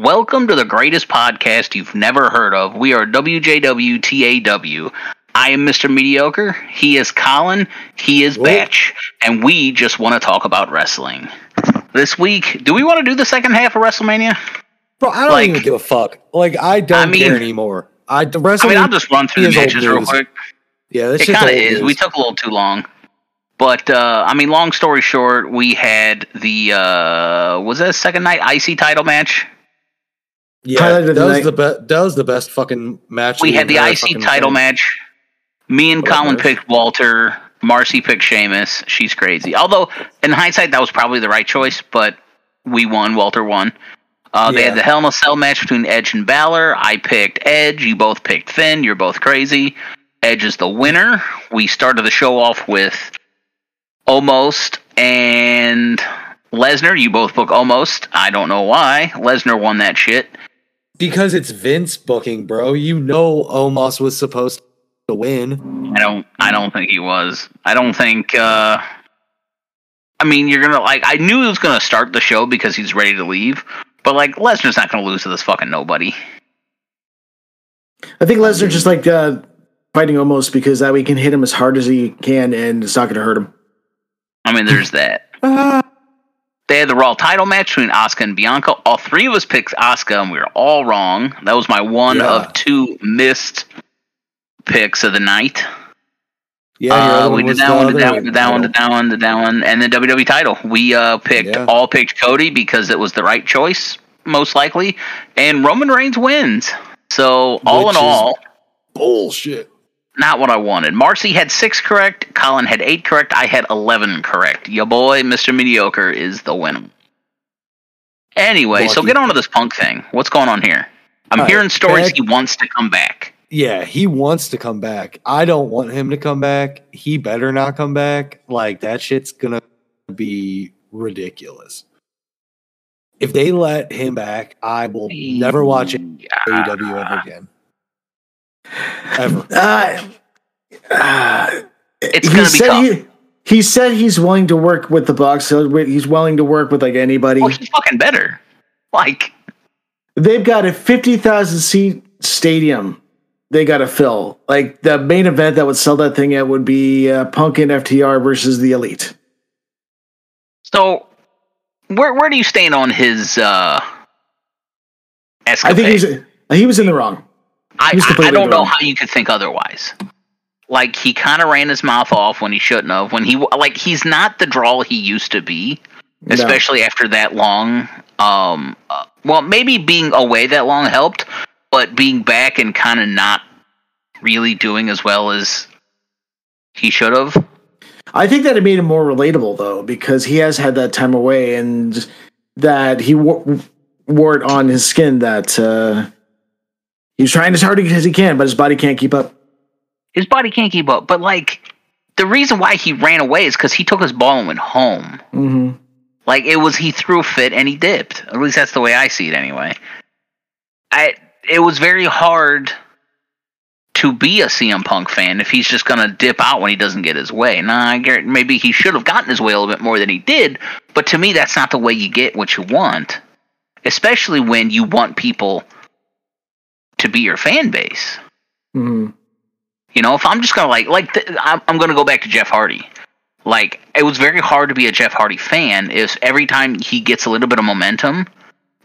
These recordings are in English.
Welcome to the greatest podcast you've never heard of. We are WJWTAW. I am Mr. Mediocre. He is Colin. He is Batch. And we just want to talk about wrestling. This week, do we want to do the second half of WrestleMania? Bro, I don't Like- even give a fuck. Like I don't I mean- care anymore. I the I mean, I'll just run through the matches real quick. yeah, this It kind of is. news. We took a little too long. But, uh, I mean, long story short, we had the, uh, was that a second night IC title match? Yeah, that the was night. the best. That was the best fucking match. we had the IC title thing. match. Me and What Colin match? picked Walter. Marcy picked Sheamus. She's crazy. Although, in hindsight, that was probably the right choice, but we won. Walter won. Uh, They Yeah. had the Hell in a Cell match between Edge and Balor. I picked Edge. You both picked Finn. You're both crazy. Edge is the winner. We started the show off with Omos and Lesnar. You both book Omos. I don't know why. Lesnar won that shit. Because it's Vince booking, bro. You know, Omos was supposed to win. I don't. I don't think he was. I don't think. uh I mean, you're gonna like. I knew he was gonna start the show because he's ready to leave. But like, Lesnar's not gonna lose to this fucking nobody. I think Lesnar just like uh, fighting Omos because that way he can hit him as hard as he can and it's not going to hurt him. I mean, there's that. Ah. They had the Raw title match between Asuka and Bianca. All three of us picked Asuka, and we were all wrong. That was my one Yeah. of two missed picks of the night. Yeah, Uh, we did that one, did that one, did that one, did that one, did that one, and the WWE title. We uh, picked Yeah. all picked Cody because it was the right choice, most likely, and Roman Reigns wins. So all Which in all, bullshit. Not what I wanted. Marcy had six correct. Colin had eight correct. I had eleven correct. Your boy, Mister Mediocre, is the winner. Anyway, so get on to this punk thing. What's going on here? I'm All right, hearing stories back- he wants to come back. Yeah, he wants to come back. I don't want him to come back. He better not come back. Like that shit's gonna be ridiculous. If they let him back, I will never watch AEW ever ah. again. Ever. Uh, uh, It's he gonna be said tough. He, he said he's willing to work with the Bucks. So he's willing to work with like anybody. Well, he's fucking better. Like, They've got a fifty thousand seat stadium. They got to fill. Like the main event that would sell that thing at would be uh, Punk and FTR versus the Elite. so where where do you stand on his uh escapade? I think he's he was in the wrong. I, I, I don't know how you could think otherwise. Like he kind of ran his mouth off when he shouldn't have. When he like he's not the draw he used to be, No. especially after that long. Um, uh, well, maybe being away that long helped, but being back and kind of not really doing as well as he should have. I think that it made him more relatable though, because he has had that time away and that he wo- wore it on his skin that uh, he's trying as hard as he can, but his body can't keep up. His body can't keep up. But like the reason why he ran away is because he took his ball and went home. hmm Like it was he threw a fit and he dipped. At least that's the way I see it anyway. I it was very hard to be a CM Punk fan if he's just gonna dip out when he doesn't get his way. Nah, I get maybe he should have gotten his way a little bit more than he did, but to me that's not the way you get what you want. Especially when you want people to be your fan base. hmm You know, if I'm just gonna like like th- I'm, I'm gonna go back to Jeff Hardy. Like it was very hard to be a Jeff Hardy fan if every time he gets a little bit of momentum,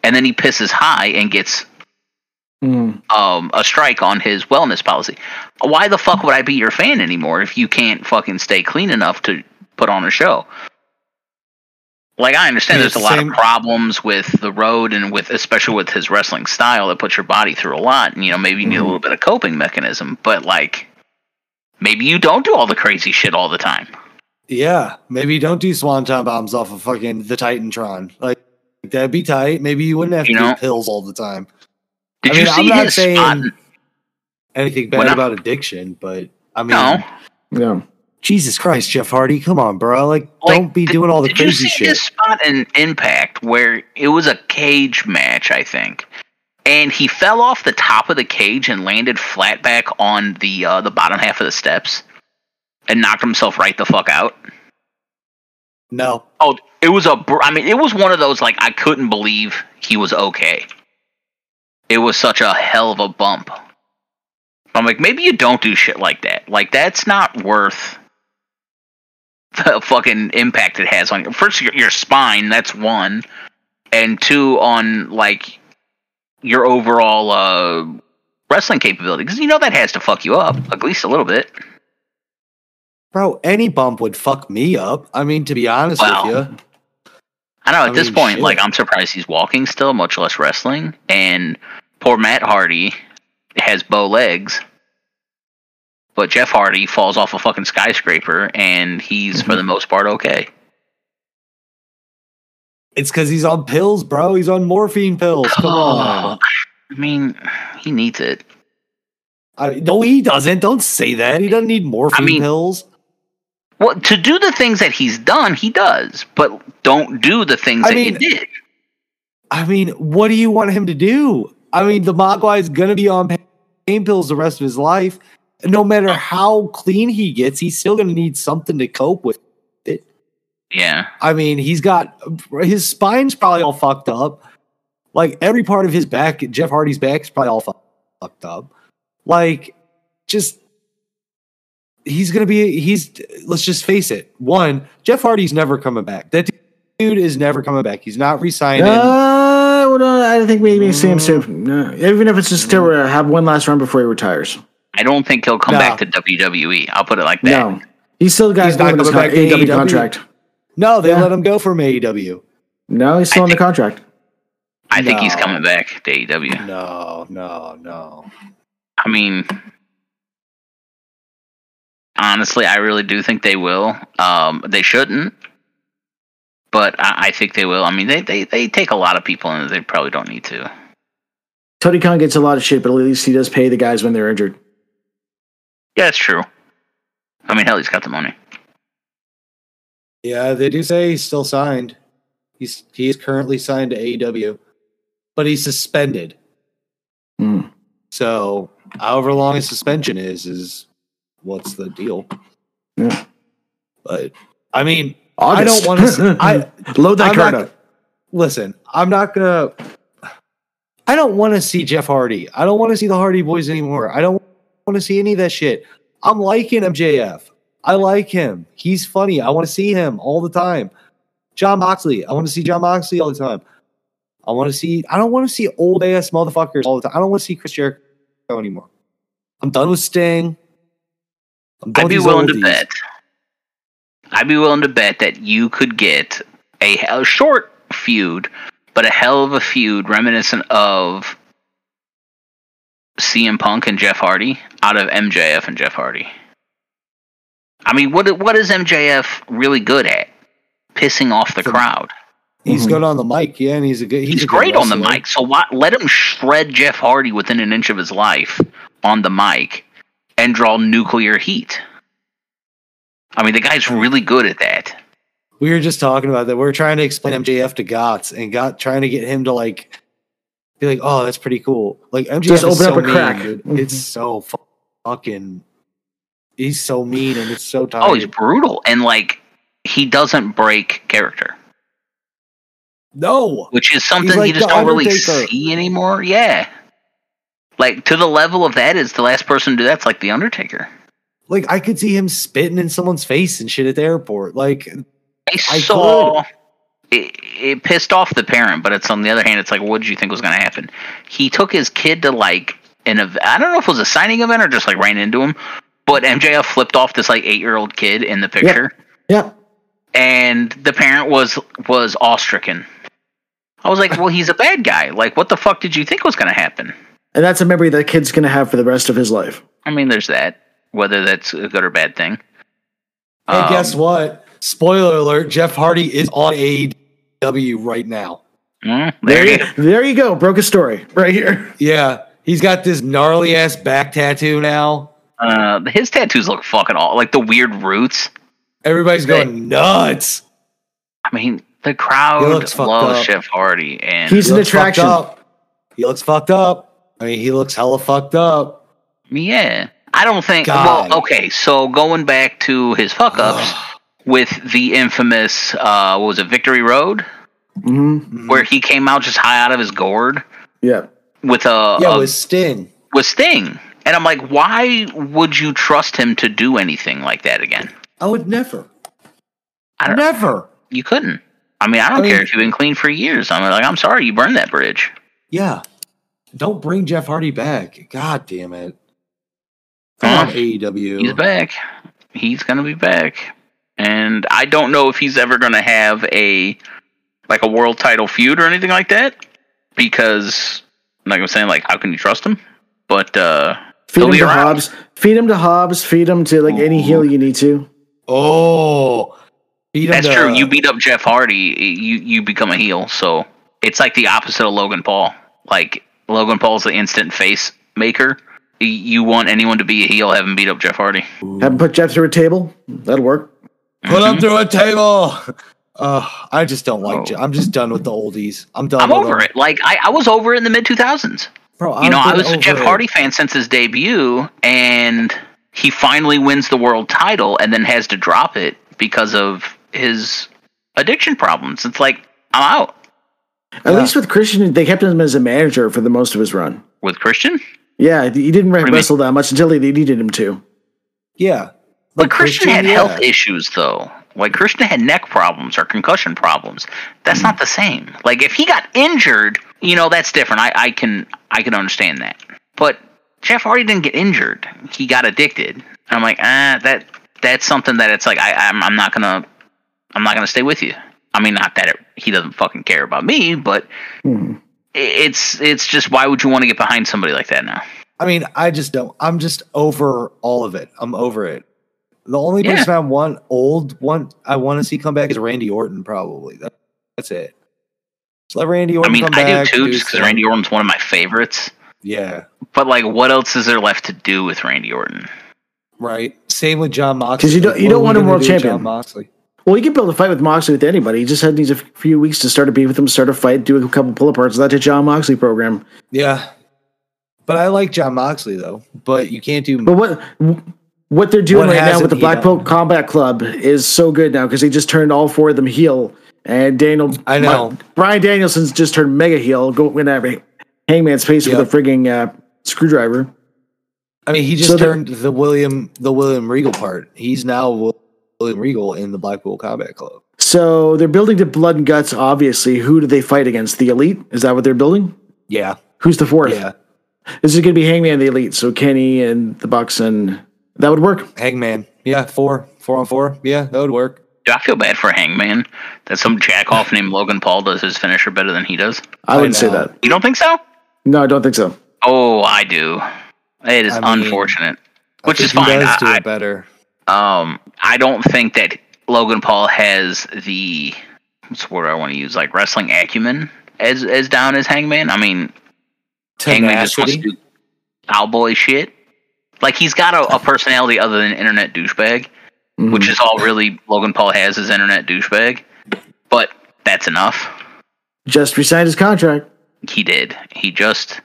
and then he pisses high and gets hmm um, a strike on his wellness policy. Why the fuck would I be your fan anymore if you can't fucking stay clean enough to put on a show? Like I understand Yeah, there's a lot same- of problems with the road and with especially with his wrestling style that puts your body through a lot and you know maybe you need a Mhm. little bit of coping mechanism, but like maybe you don't do all the crazy shit all the time. Yeah, maybe don't do swanton bombs off of fucking the Titantron. Like that'd be tight. Maybe you wouldn't have to know? do pills all the time. Did I you mean, see I'm not his saying spot? anything bad When about addiction, but I mean, No. Yeah. Jesus Christ, Jeff Hardy, come on, bro! Like, Like, don't be did- doing all the Did you crazy see shit. this spot in Impact where it was a cage match, I think, and he fell off the top of the cage and landed flat back on the uh, the bottom half of the steps and knocked himself right the fuck out. No, Oh, it was a. Br- I mean, it was one of those like I couldn't believe he was okay. it was such a hell of a bump. I'm like, maybe you don't do shit like that. Like that's not worth the fucking impact it has on you. First, your, your spine. That's one, and two on like your overall uh, wrestling capability because you know that has to fuck you up at least a little bit. Bro, any bump would fuck me up. I mean, to be honest Wow. with you. I know. At I this mean, point, shit. like I'm surprised he's walking still, much less wrestling. And poor Matt Hardy has bow legs, but Jeff Hardy falls off a fucking skyscraper, and he's for mhm. the most part okay. It's because he's on pills, bro. He's on morphine pills. Come oh, on. I mean, he needs it. I, no, he doesn't. Don't say that. He doesn't need morphine mean- pills. Well, to do the things that he's done, he does, but don't do the things I that mean- he did. I mean, what do you want him to do? I mean, the Mogwai is going to be on pain pills the rest of his life. And no matter how clean he gets, he's still going to need something to cope with it. Yeah. I mean, he's got his spine's probably all fucked up. Like every part of his back, Jeff Hardy's back is probably all fu- fucked up. Like, just he's gonna be. He's let's just face it. One, Jeff Hardy's never coming back. That dude is never coming back. He's not resigning. Uh, well, no, I think we maybe Sam Stip, no, even if it's just to uh, have one last run before he retires. I don't think he'll come No. back to WWE. I'll put it like that. No, he's still got He's not his coming back AEW AEW. contract. no, they Yeah. let him go from AEW. No, he's still I on the contract. I think he's coming back to AEW. No, no, no. I mean, honestly, I really do think they will. Um, they shouldn't, but I, I think they will. I mean, they, they, they take a lot of people, and they probably don't need to. Tony Khan gets a lot of shit, but at least he does pay the guys when they're injured. Yeah, it's true. I mean, hell, he's got the money. Yeah, they do say he's still signed. He's he is currently signed to AEW, but he's suspended. Hmm. So, however long his suspension is, is what's the deal? Yeah. But I mean, August. I don't want to. I load that I'm card not- up. listen. I'm not gonna. I don't want to see Jeff Hardy. I don't want to see the Hardy Boys anymore. I don't want to see any of that shit. I'm liking MJF. I like him. He's funny. I want to see him all the time. Jon Moxley. I want to see Jon Moxley all the time. I want to see. I don't want to see old ass motherfuckers all the time. I don't want to see Chris Jericho anymore. I'm done with Sting. Done I'd be willing to bet. I'd be willing to bet that you could get a, a short feud, but a hell of a feud reminiscent of CM Punk and Jeff Hardy out of MJF and Jeff Hardy. I mean, what what is MJF really good at? Pissing off the The- crowd. He's Mhm. good on the mic, yeah, and he's a good. He's, He's, a good great on the mic. So why, let him shred Jeff Hardy within an inch of his life on the mic and draw nuclear heat. I mean, the guy's really good at that. We were just talking about that. We are trying to explain MJF to Gotts and got trying to get him to like be like, "Oh, that's pretty cool." Like MJF Just is open so up a mean, crack. dude. Mhm. It's so fucking. He's so mean and it's so tight. Oh, he's brutal, and like he doesn't break character, no. which is something like you just don't really see anymore. Yeah, like to the level of that is the last person to do that's like the Undertaker. Like I could see him spitting in someone's face and shit at the airport. Like I, I saw it, it pissed off the parent, but it's on the other hand, it's like, what did you think was going to happen? He took his kid to like an ev- I don't know if it was a signing event or just like ran into him, but MJF flipped off this like eight year old kid in the picture, Yep. and the parent was was awe stricken. I was like, well, he's a bad guy. Like, what the fuck did you think was going to happen? And that's a memory that kid's going to have for the rest of his life. I mean, there's that. Whether that's a good or bad thing. And Um, guess what? Spoiler alert: Jeff Hardy is on AEW right now. mm, There, there you you, go. there you go. Broke a story right here. Yeah, he's got this gnarly ass back tattoo now. Uh, his tattoos look fucking all like the weird roots. Everybody's going nuts. I mean, the crowd He looks fucked loves up. Jeff Hardy, and He's He an attraction. up. He looks fucked up. I mean, he looks hella fucked up. yeah, I don't think. God. Well, okay, so going back to his fuck ups with the infamous, uh, what was it, Victory Road, hmm where he came out just high out of his gourd. Yeah. with a, Yeah, a with Sting. with Sting, and I'm like, why would you trust him to do anything like that again? I would never. I don't. Never. You couldn't. I mean, I don't I mean- care if you've been clean for years. I'm like, I'm sorry, you burned that bridge. Yeah. Don't bring Jeff Hardy back. God damn it. Huh? Come on, AEW. He's back. He's gonna be back, and I don't know if he's ever gonna have a like a world title feud or anything like that because, like I'm saying, like how can you trust him? But uh, Feed him to around. Hobbs. Feed him to Hobbs. Feed him to like any heel you need to. Oh. Beat him that's to- true. You beat up Jeff Hardy, you you become a heel. So it's like the opposite of Logan Paul. Like Logan Paul's the instant face maker. You want anyone to be a heel, have him beat up Jeff Hardy. Have him put Jeff through a table. That'll work. Put him Mhm. through a table. Uh, I just don't like. Oh. Je- I'm just done with the oldies. I'm done. I'm with over them. it. Like I, I was over it in the mid 2000s. bro. you know, I've I been was a over Jeff it. Hardy fan since his debut, and he finally wins the world title and then has to drop it because of his addiction problems. It's like, I'm out At Yeah. least with Christian, they kept him as a manager for the most of his run. with Christian. Yeah, he didn't wrestle that much until they needed him to. Yeah, But Like Christian, had yeah. health issues, though. Like, Christian had neck problems or concussion problems. That's not the same. Like, if he got injured, you know, that's different. I, I can I can understand that. But Jeff Hardy didn't get injured. He got addicted. And I'm like, ah, that that's something that it's like I I'm, I'm not gonna I'm not gonna stay with you. I mean, not that it, he doesn't fucking care about me, but Hmm. it's it's just why would you want to get behind somebody like that now? I mean, I just don't. I'm just over all of it. I'm over it. The only Yeah. person I want old one I want to see come back is Randy Orton. Probably that, that's it. Just let Randy I Orton. mean, come I do too, his just because. Randy Orton's one of my favorites. Yeah, But like, what else is there left to do with Randy Orton? right. Same with Jon Moxley. 'Cause you don't- you What don't want him gonna world champion. Jon Moxley. Well, he can build a fight with Moxley with anybody. He just had needs a few weeks to start a beef with him, start a fight, do a couple pull aparts. That's a Jon Moxley program. Yeah, but I like Jon Moxley though. But you can't do. But what what they're doing What right now with the he Blackpool done? Combat Club is so good now because they just turned all four of them heel. And Daniel, I know. Bryan Danielson's just turned mega heel, go in that Hangman's face Yep. with a frigging uh, screwdriver. I mean, he just So turned the William the William Regal part. He's now William Regal in the Blackpool Combat Club. So they're building to blood and guts. Obviously, who do they fight against? The Elite? Is that what they're building? Yeah, Who's the fourth? yeah. This is going to be Hangman and the Elite. So Kenny and the Bucks, and that would work. Hangman. Yeah, four, four on four. Yeah, that would work. Do I feel bad for Hangman that some jackoff named Logan Paul does his finisher better than he does? I wouldn't say that. You don't think so? No, I don't think so. Oh, I do. It is I mean, unfortunate, I which think is he fine. does do I, it better. Um, I don't think that Logan Paul has the what's the word I want to use, like wrestling acumen as as down as Hangman. I mean, Hangman just wants to do cowboy shit. Like he's got a, a personality other than internet douchebag. Mhm. which is all really Logan Paul has is internet douchebag. But that's enough. just resigned his contract. He did. He just.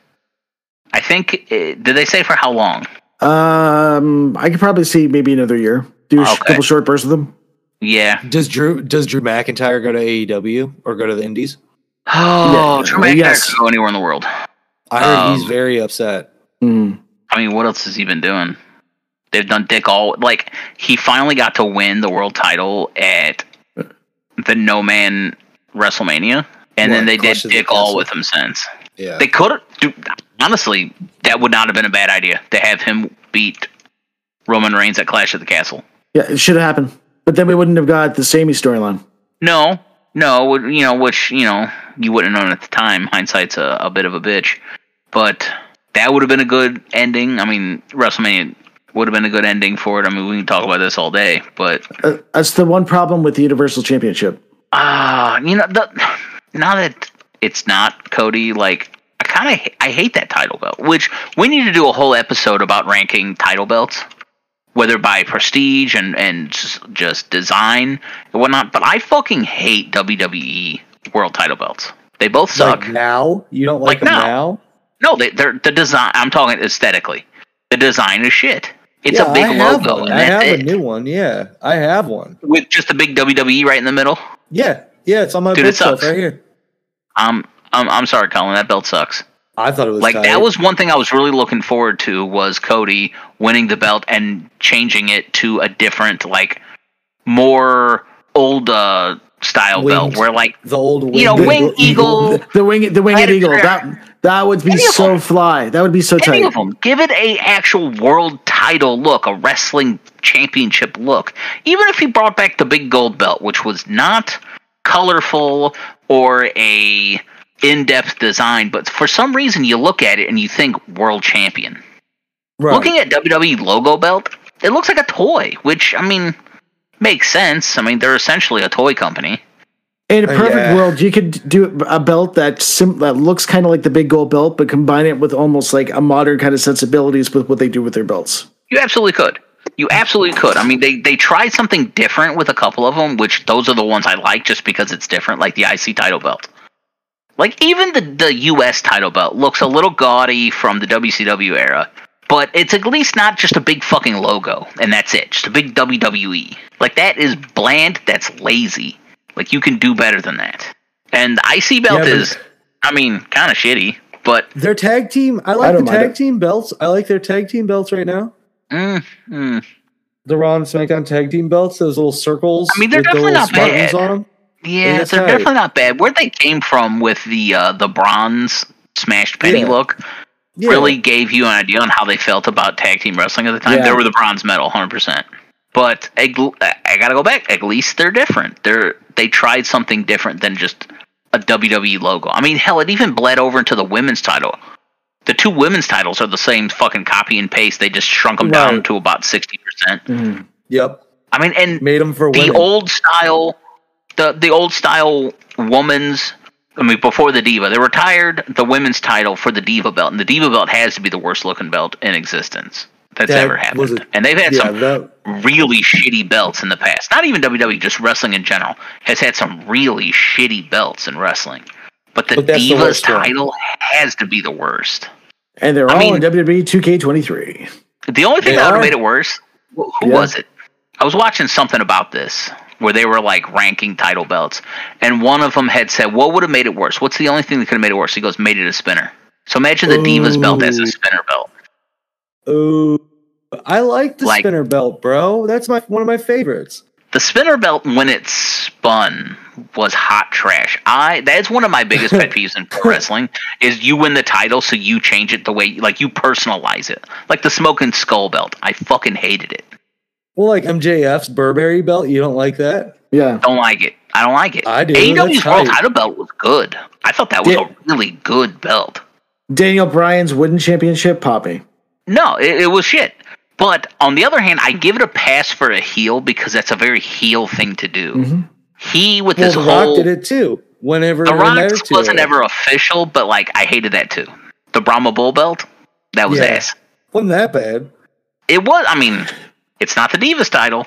I think. eh, Did they say for how long? Um, I could probably see maybe another year. Do a Okay. couple short bursts of them. Yeah. Does Drew does Drew McIntyre go to AEW or go to the Indies? Oh, Yeah, Drew McIntyre yes. could go anywhere in the world. I heard he's Um, very upset. Mm. I mean, what else has he been doing? They've done Dick all like he finally got to win the world title at the No Man WrestleMania, and then they did Clash the Dick all with him since. Yeah, They could have. Honestly, that would not have been a bad idea to have him beat Roman Reigns at Clash of the Castle. Yeah, it should have happened. But then we wouldn't have got the Sami storyline. No, no, you know, which you know you wouldn't have known at the time. Hindsight's a, a bit of a bitch, but that would have been a good ending. I mean, WrestleMania would have been a good ending for it. I mean, we can talk about this all day, but Uh, that's the one problem with the Universal Championship. ah, you know, the, now that it's not Cody, like I kind of I hate that title belt. Which we need to do a whole episode about ranking title belts, whether by prestige and and just, design and whatnot. But I fucking hate WWE World Title belts. They both suck. like now you don't like, Like him now. now. No, they, they're the design. I'm talking aesthetically. The design is shit. It's Yeah, a big I logo, one. and I have that's a new one. Yeah, I have one. with just a big WWE right in the middle. Yeah, yeah, it's on my Dude, it bookshelf sucks. right here. Um, I'm I'm sorry, Colin. That belt sucks. I thought it was like tight. that was one thing I was really looking forward to was Cody winning the belt and changing it to a different like more old uh style Winged. belt where like the old you know, wing eagle, The wing, the winged eagle. That that would be Any so fly. That would be so any tight. of them give it a actual world title look a wrestling championship look even if he brought back the big gold belt which was not colorful or a in-depth design but for some reason you look at it and you think world champion right. looking at WWE logo belt it looks like a toy which I mean makes sense I mean they're essentially a toy company In a Uh, perfect yeah. world, you could do a belt that sim- that looks kind of like the big gold belt, but combine it with almost like a modern kind of sensibilities with what they do with their belts. You absolutely could. You absolutely could. I mean, they they tried something different with a couple of them, which those are the ones I like just because it's different, like the IC title belt. Like even the the US title belt looks a little gaudy from the WCW era, but it's at least not just a big fucking logo and that's it. Just a big WWE. Like that is bland, that's lazy. Like you can do better than that. And the IC belt Yeah, is I mean, kind of shitty, but Their tag team, I I like don't the tag it. team belts. I like their tag team belts right now. mm, mm. The Raw and SmackDown tag team belts, those little circles. I mean, they're the definitely little not bad. On them. Yeah, It's they're definitely not bad. Where they came from with the uh, the bronze smashed penny Yeah. look Yeah. really gave you an idea on how they felt about tag team wrestling at the time. Yeah. They were the bronze medal, hundred percent. But at gl- I gotta go back. At least they're different. They're they tried something different than just a WWE logo. I mean, hell, it even bled over into the women's title. The two women's titles are the same fucking copy and paste. They just shrunk them down to about sixty percent. Mm-hmm. Yep. I mean, and Made them for the women. old style the the old style woman's I mean before the diva they retired the women's title for the diva belt and the diva belt has to be the worst looking belt in existence that's That ever happened a- and they've had yeah, some that, really shitty belts in the past not even WWE just wrestling in general has had some really shitty belts in wrestling but the But that's the diva's one. title has to be the worst And they're I all mean- in WWE 2K23. The only thing They that would have made it worse, who Yeah. was it? I was watching something about this where they were like ranking title belts, and one of them had said, "What would have made it worse? What's the only thing that could have made it worse?" He goes, "Made it a spinner." So imagine the Divas belt as a oh. spinner belt. Ooh, I like the Like- spinner belt, bro. That's my one of my favorites. The spinner belt, when it spun, was hot trash. I that is one of my biggest pet peeves in pro wrestling is you win the title, so you change it the way like you personalize it, like the smoking skull belt. I fucking hated it. Well, like MJF's Burberry belt, you don't like that? Yeah. Don't like it. I don't like it. I do. AEW's That's World tight. Title belt was good. I thought that was Yeah. a really good belt. Daniel Bryan's wooden championship, Poppy. No, it, it was shit. But on the other hand, I give it a pass for a heel because that's a very heel thing to do. Mhm. He with Well, this The whole Rock did it too. Whenever the in Rock wasn't ever official, but like I hated that too. The Brahma Bull belt, that was Yeah. ass. wasn't that bad. It was. I mean, it's not the Divas title,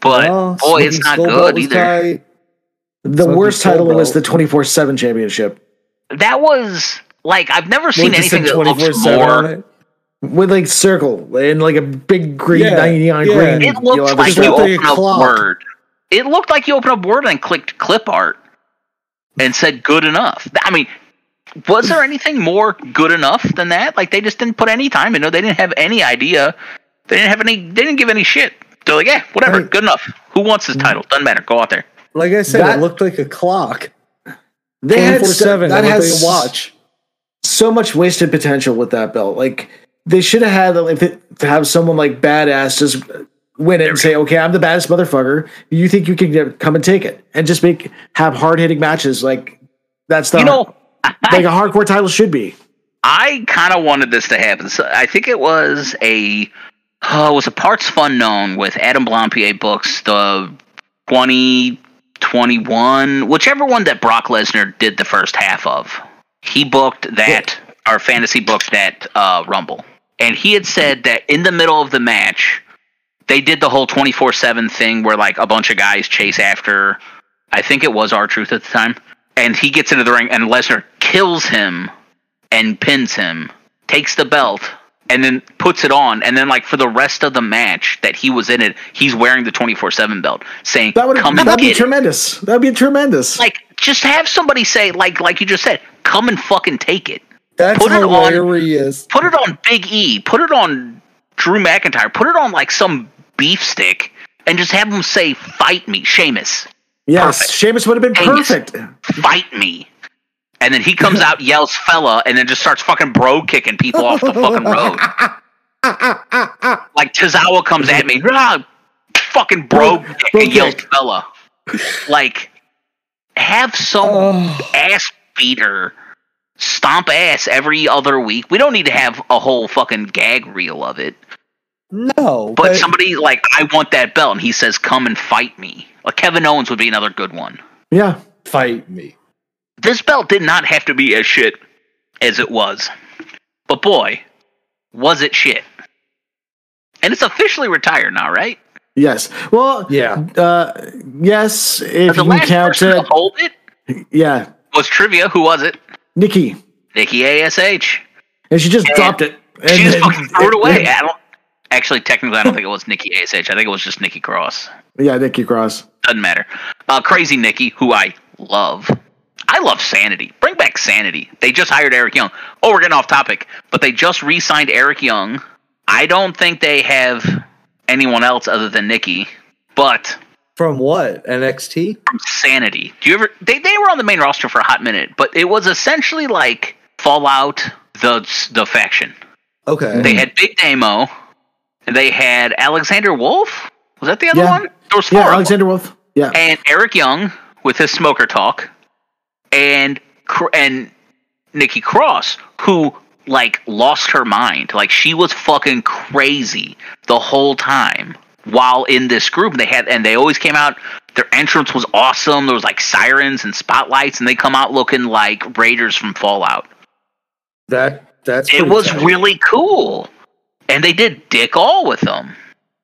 but Well, boy, it's not good either. tight. The Smoking worst Skull title was the 24 7 championship That was like I've never seen anything that looks 24/7 on more. It? with like circle and like a big green Yeah, neon yeah. green. It looks yellow like you looked like a open up. Word. It looked like you opened up Word and clicked clip art and said good enough. I mean, was there anything more good enough than that? Like they just didn't put any time into it. They didn't have any idea. They didn't have any. They didn't give any shit. They're like, yeah, whatever, I mean- good enough. Who wants this title? Doesn't matter. Go out there. Like I said, That- it looked like a clock. They had 24/7. that That has has a watch. so much wasted potential with that belt. Like they should have had like to have someone like badass just win it and say, "Okay, I'm the baddest motherfucker. You think you can get, come and take it?" And just make have hard hitting matches like that's the You know, like a hardcore title should be. I kind of wanted this to happen. So I think it was a uh, it was a Partsfunknown with Adam Blampied books the 2021 whichever one that Brock Lesnar did the first half of. He booked that our fantasy booked that uh, Rumble, and he had said that in the middle of the match they did the whole 24/7 thing where like a bunch of guys chase after I think it was R-Truth at the time and he gets into the ring and Lesnar kills him and pins him, takes the belt, and then puts it on, and then like for the rest of the match that he was in it, he's wearing the twenty four seven belt, saying, That would "Come and that'd be get it." tremendous. That'd be tremendous. Like, just have somebody say, like, like you just said, come and fucking take it. That's Put it on- hilarious. Put it on Big E. Put it on Drew McIntyre. Put it on like some beef stick, and just have them say, "Fight me, Sheamus. Yes, Perfect. Sheamus would have been Genius. perfect. Fight me." And then he comes out, yells "fella," and then just starts fucking bro kicking people off the fucking road. Like Tozawa comes at me, ah, fucking bro, Bro- kick, bro and yells "fella." Like, have some Oh, ass beater stomp ass every other week. We don't need to have a whole fucking gag reel of it. no, But, but, somebody like, I want that belt, and he says, "Come and fight me." Like Kevin Owens would be another good one. Yeah. fight me. This belt did not have to be as shit as it was, but boy, was it shit! And it's officially retired now, right? Yes. Well, Yeah. uh, yes, if the you can last count person to it. hold it Yeah. was trivia. Who was it? Nikki. Nikki Ash. And she just And dropped it. And She just fucking threw it away. I don't. Actually, technically, I don't think it was Nikki Ash. I think it was just Nikki Cross. Yeah, Nikki Cross. Doesn't matter. Uh, Crazy Nikki, who I love. I love Sanity. Bring back Sanity. They just hired Eric Young. Oh, we're getting off topic, but they just re-signed Eric Young. I don't think they have anyone else other than Nikki, but From what? NXT? from Sanity. Do you ever? They they were on the main roster for a hot minute, but it was essentially like Fallout, the the faction. Okay. They had Big Damo, they had Alexander Wolfe. Was that the other Yeah. one? There was four. Yeah. Alexander Wolfe. Yeah. and Eric Young with his smoker talk, and and Nikki Cross, who like lost her mind, like she was fucking crazy the whole time while in this group. They had and they always came out. Their entrance was awesome. There was like sirens and spotlights, and they come out looking like Raiders from Fallout. that that's It was tight. really cool, and they did dick all with them.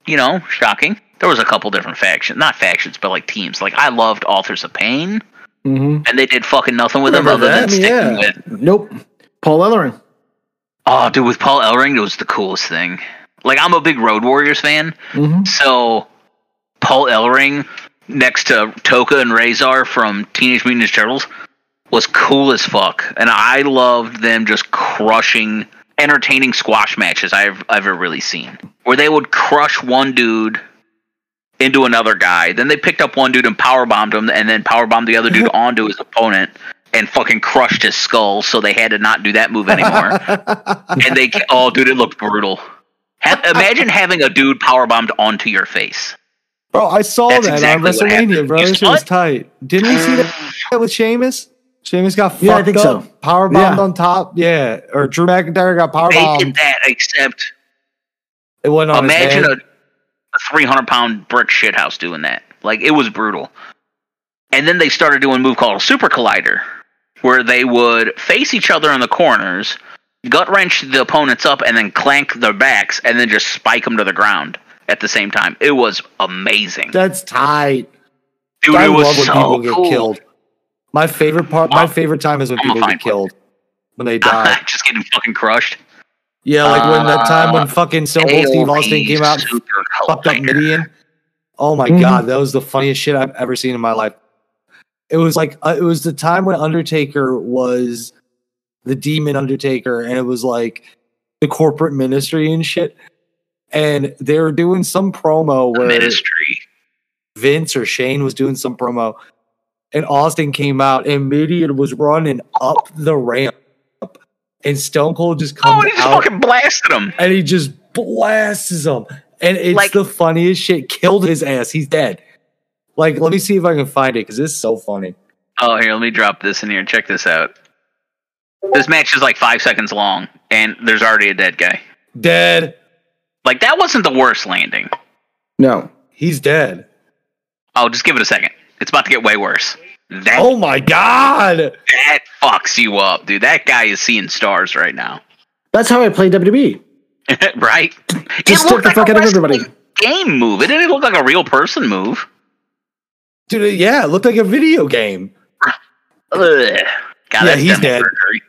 You know, shocking. There was a couple different factions, not factions, but like teams. Like I loved Authors of Pain. hmm and they did fucking nothing with Remember other than sticking yeah. with. Nope. Paul Ellering. Oh, dude, with Paul Ellering, it was the coolest thing. Like, I'm a big Road Warriors fan, hmm so Paul Ellering next to Tokka and Rahzar from Teenage Mutant Ninja Turtles was cool as fuck, and I loved them just crushing, entertaining squash matches I've ever really seen, where they would crush one dude into another guy, then they picked up one dude and power bombed him, and then power bombed the other dude onto his opponent. And fucking crushed his skull, so they had to not do that move anymore. and they, oh, dude, it looked brutal. Ha- imagine having a dude power bombed onto your face. Bro, I saw That's that exactly on what WrestleMania, happened. bro. You That shit saw was tight. Didn't we see that mm. with Sheamus? Sheamus got fucked Yeah, I think up, so. power bombed Yeah. on top. Yeah, or Drew McIntyre got power They did bombed. that, except It went on imagine his a, head. a 300 pound brick shithouse doing that. Like, it was brutal. And then they started doing a move called a Super Collider, where they would face each other in the corners, gut wrench the opponents up, and then clank their backs, and then just spike them to the ground at the same time. It was amazing. That's tight. Dude, I it was love when so people get killed. My favorite part, my favorite time is when I'm people get killed when they die. just getting fucking crushed. Yeah, like when that time Uh, when fucking Stone Cold Steve Austin came out, and fucked up Mideon. Oh my Mhm. god, that was the funniest shit I've ever seen in my life. It was like uh, it was the time when Undertaker was the Demon Undertaker, and it was like the corporate ministry and shit. And they were doing some promo The where ministry. Vince or Shane was doing some promo, and Austin came out, and Mideon was running up the ramp, and Stone Cold just Oh, comes and he just out fucking blasted him. and he just blasts him. And it's Like- the funniest shit. Killed his ass. He's dead. Like, let me see if I can find it because it's so funny. Oh, here, let me drop this in here. Check this out. This match is like five seconds long, and there's already a dead guy. Dead. Like that wasn't the worst landing. No. He's dead. Oh, just give it a second. It's about to get way worse. That Oh my god. that fucks you up, dude. That guy is seeing stars right now, That's how I play WWE. right? Just stick the fuck a out of everybody. wrestling Game move. It didn't look like a real person move. Dude, yeah, it looked like a video game. Ugh. God, Yeah, he's dead. surgery.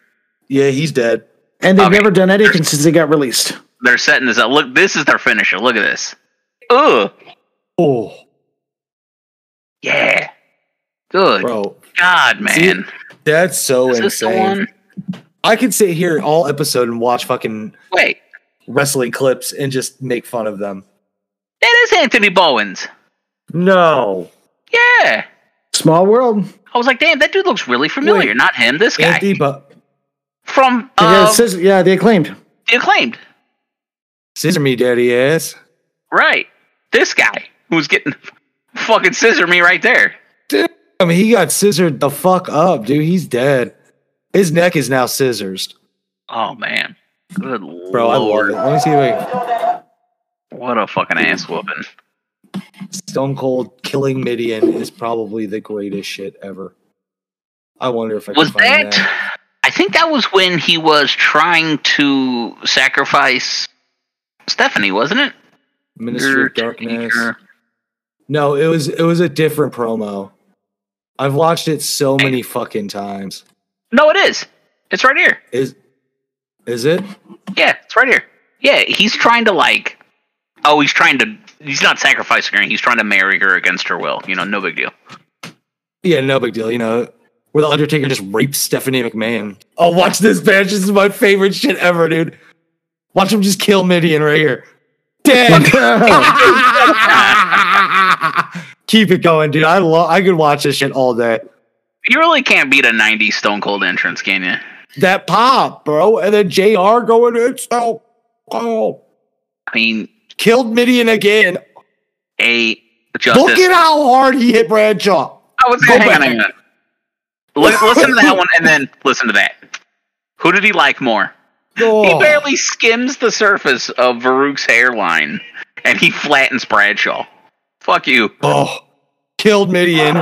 Yeah, he's dead. And they've Okay. never done anything since they got released. They're setting this up. Look, this is their finisher. Look at this. Ugh. Oh, Yeah. Good. bro. God, man. That's so is insane. I could sit here all episode and watch fucking Wait, wrestling clips and just make fun of them. that is Anthony Bowens. No. Yeah. Small world. I was like, damn, that dude looks really familiar. Wait. Not him, this guy. Anthony Bo- From yeah, uh, it says- yeah, the acclaimed. the acclaimed. Scissor me, daddy ass. Right. This guy who's getting fucking scissor me right there. Dude, I mean, he got scissored the fuck up, dude. He's dead. His neck is now scissors. Oh man. Good Bro, lord. it. Let me see if I What a fucking ass whooping. Stone Cold killing Mideon is probably the greatest shit ever. I wonder if I Was can find that, I think that was when he was trying to sacrifice Stephanie, wasn't it? Ministry of Darkness. No, it was it was a different promo. I've watched it so many fucking times. No, it is. It's right here. Is is it? Yeah, it's right here. Yeah, he's trying to like. Oh, he's trying to. He's not sacrificing her. He's trying to marry her against her will. You know, no big deal. Yeah, no big deal. You know, where the Undertaker just rapes Stephanie McMahon. Oh, watch this match. This is my favorite shit ever, dude. Watch him just kill Mideon right here. Dead. Keep it going, dude. I love. I could watch this shit all day. You really can't beat a '90s Stone Cold entrance, can you? That pop, bro, and then Jr. going it's so cold. I mean, Killed Mideon again. a justice. Look at how hard he hit Bradshaw. I was Go hang on, back. listen to that one, and then listen to that. Who did he like more? He Oh, barely skims the surface of Faarooq's hairline, and he flattens Bradshaw. Fuck you, oh. killed Mideon.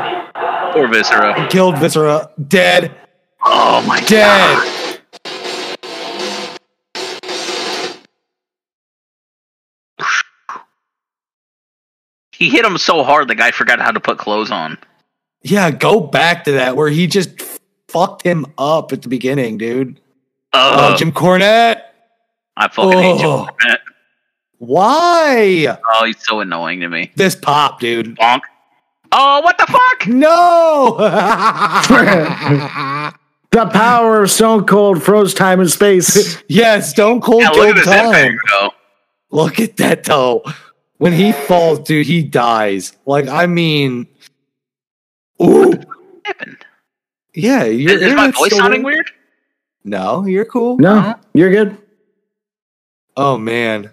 poor Viscera. Killed Viscera. Dead. Oh my Dead. god. He hit him so hard the guy forgot how to put clothes on. Yeah, go back to that where he just fucked him up at the beginning, dude. Oh, Oh, Jim Cornette. I fucking hate Jim Oh. Cornette. Why? Oh, he's so annoying to me. This pop, dude. Bonk. Oh, what the fuck? No. The power of Stone Cold froze time and space. yeah, Stone Cold Yeah, look at killed time. headbang, though. Look at that though. When he falls, dude, he dies. Like, I mean, ooh, What happened? yeah. Your Is, is my voice still sounding working? weird? No, you're cool. No, uh-huh. you're good. Oh man,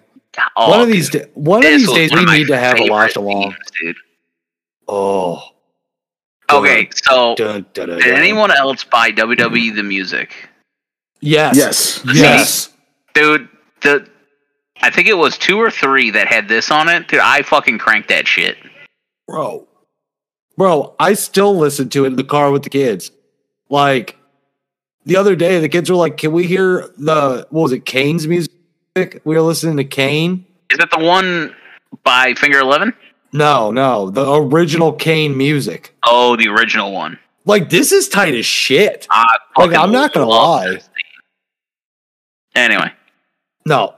Oh, one of oh, these, da- one of these days we need to have a watch along. dude. Oh, Okay, so Dun, dun, dun, did anyone else buy WWE the music? Yes, Yes. yes. Dude, the I think it was two or three that had this on it. Dude, I fucking cranked that shit. bro, bro. I still listen to it in the car with the kids. Like the other day, the kids were like, "Can we hear the what was it, Kane's music?" We were listening to Kane. Is that the one by Finger Eleven? No, no, the original Kane music. Oh, the original one. Like this is tight as shit. Like, I'm not gonna lie. Anyway, No,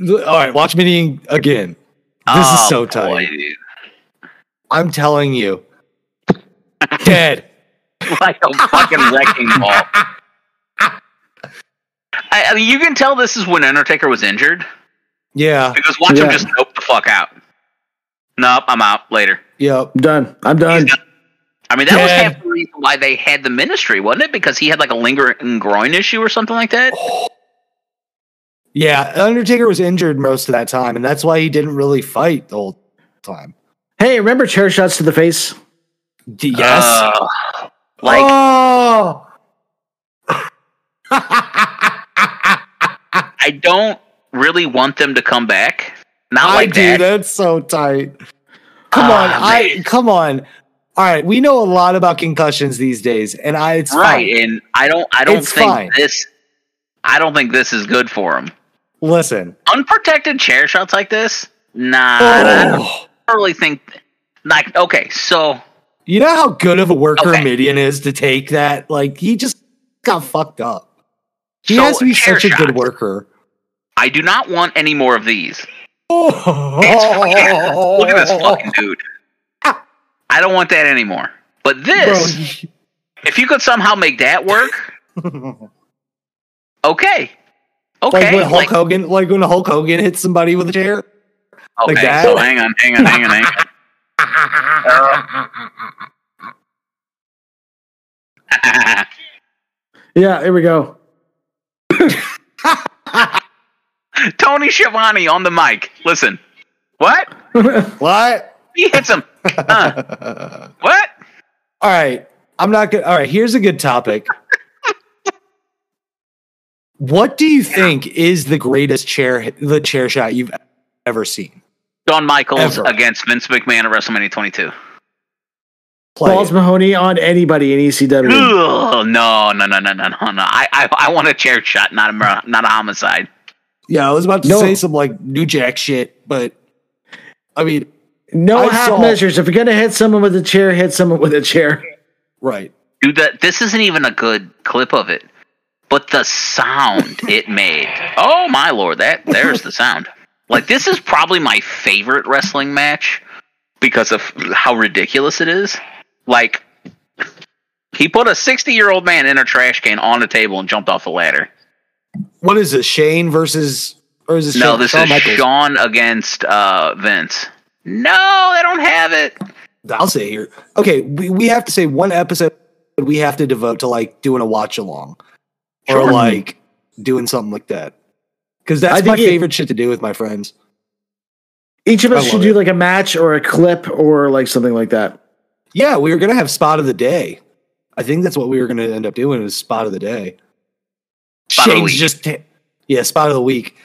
all right, watch me again. This Oh, is so tight. dude. I'm telling you, dead. like a fucking wrecking ball. I, I mean, you can tell this is when Undertaker was injured Yeah, because watch him just nope the fuck out. Nope, I'm out later. yep. Done. I'm done. Done. I mean, that was half the reason why they had the ministry, wasn't it? Because he had like a lingering groin issue or something like that. Yeah, Undertaker was injured most of that time, and that's why he didn't really fight the whole time. Hey, remember chair shots to the face? Yes. Uh, like, oh! I don't really want them to come back. Not I like do. that. That's so tight. Come on, Ah, I come on. All right, we know a lot about concussions these days, and I it's right, fine. and I don't. I don't It's think fine. this. I don't think this is good for him. Listen, Unprotected chair shots like this. Nah, I don't oh, really think. Like, okay, so you know how good of a worker Okay. Mideon is to take that. Like he just got fucked up. He So, has to be such a good worker. I do not want any more of these. Oh, Look at this fucking dude. I don't want that anymore. But this, if you could somehow make that work, Bro, Okay. Like Okay. when Hulk like- Hogan, like when Hulk Hogan hits somebody with a chair. okay. like that? So hang on, hang on, hang on, hang on. Yeah, here we go. Tony Schiavone on the mic. Listen. What? What? He hits him. Huh. What? All right. I'm not good. All right. Here's a good topic. what do you think is the greatest chair, the chair shot you've ever seen? Shawn Michaels Ever. against Vince McMahon at WrestleMania 22. Play Balls it. Mahoney on anybody in ECW. Ugh, no, no, no, no, no, no, no. I, I, I want a chair shot, not a, not a homicide. Yeah, I was about to No. say some like New Jack shit, but I mean, No I half saw- measures. If you're gonna hit someone with a chair, hit someone with a chair. right. Dude, that this isn't even a good clip of it, but the sound it made. Oh my lord, that there's the sound. Like this is probably my favorite wrestling match because of how ridiculous it is. Like he put a 60 year old man in a trash can on a table and jumped off the ladder. What is this? Shane versus or is this No, Shane, this Shawn is Michaels? Sean against uh, Vince. No, they don't have it. I'll say here. Okay, we, we have to say one episode we have to devote to like doing a watch along or Sure. like doing something like that. Because I that's my think it- favorite shit to do with my friends. Each of us should love do it. like a match or a clip or like something like that. Yeah, we were gonna have spot of the day. I think that's what we were gonna end up doing is spot of the day. Spot of the Shane's week. just yeah, spot of the week.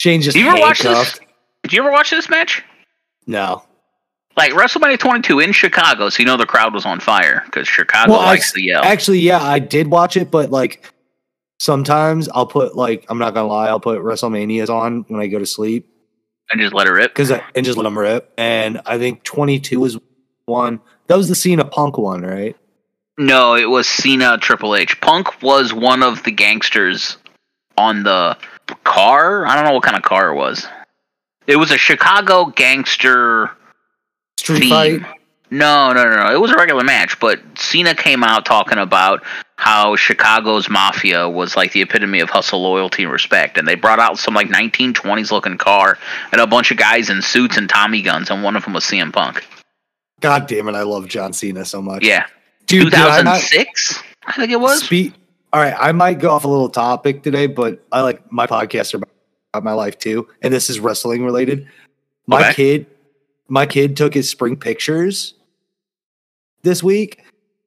Shane's just Did you ever watch this? handcuffed. Did you ever watch this match? No. Like WrestleMania 22 in Chicago, so you know the crowd was on fire because Chicago Well, I- likes to yell. Actually, yeah, I did watch it, but like sometimes I'll put like I'm not gonna lie, I'll put WrestleManias on when I go to sleep and just let it rip. because and just let them rip. And I think 22 was one. That was the Cena Punk one, right? No, it was Cena Triple H. Punk was one of the gangsters on the car. I don't know what kind of car it was. It was a Chicago gangster Street theme. fight. No, no, no, no. It was a regular match, but Cena came out talking about how Chicago's mafia was like the epitome of hustle, loyalty, and respect. And they brought out some like 1920s looking car and a bunch of guys in suits and Tommy guns, and one of them was CM Punk. God damn it, I love John Cena so much. Yeah, Dude, did I 2006, I think it was. Spe- all right, I might go off a little topic today, but I like my podcasts are about my life too, and this is wrestling related. My Okay. kid, my kid took his spring pictures this week,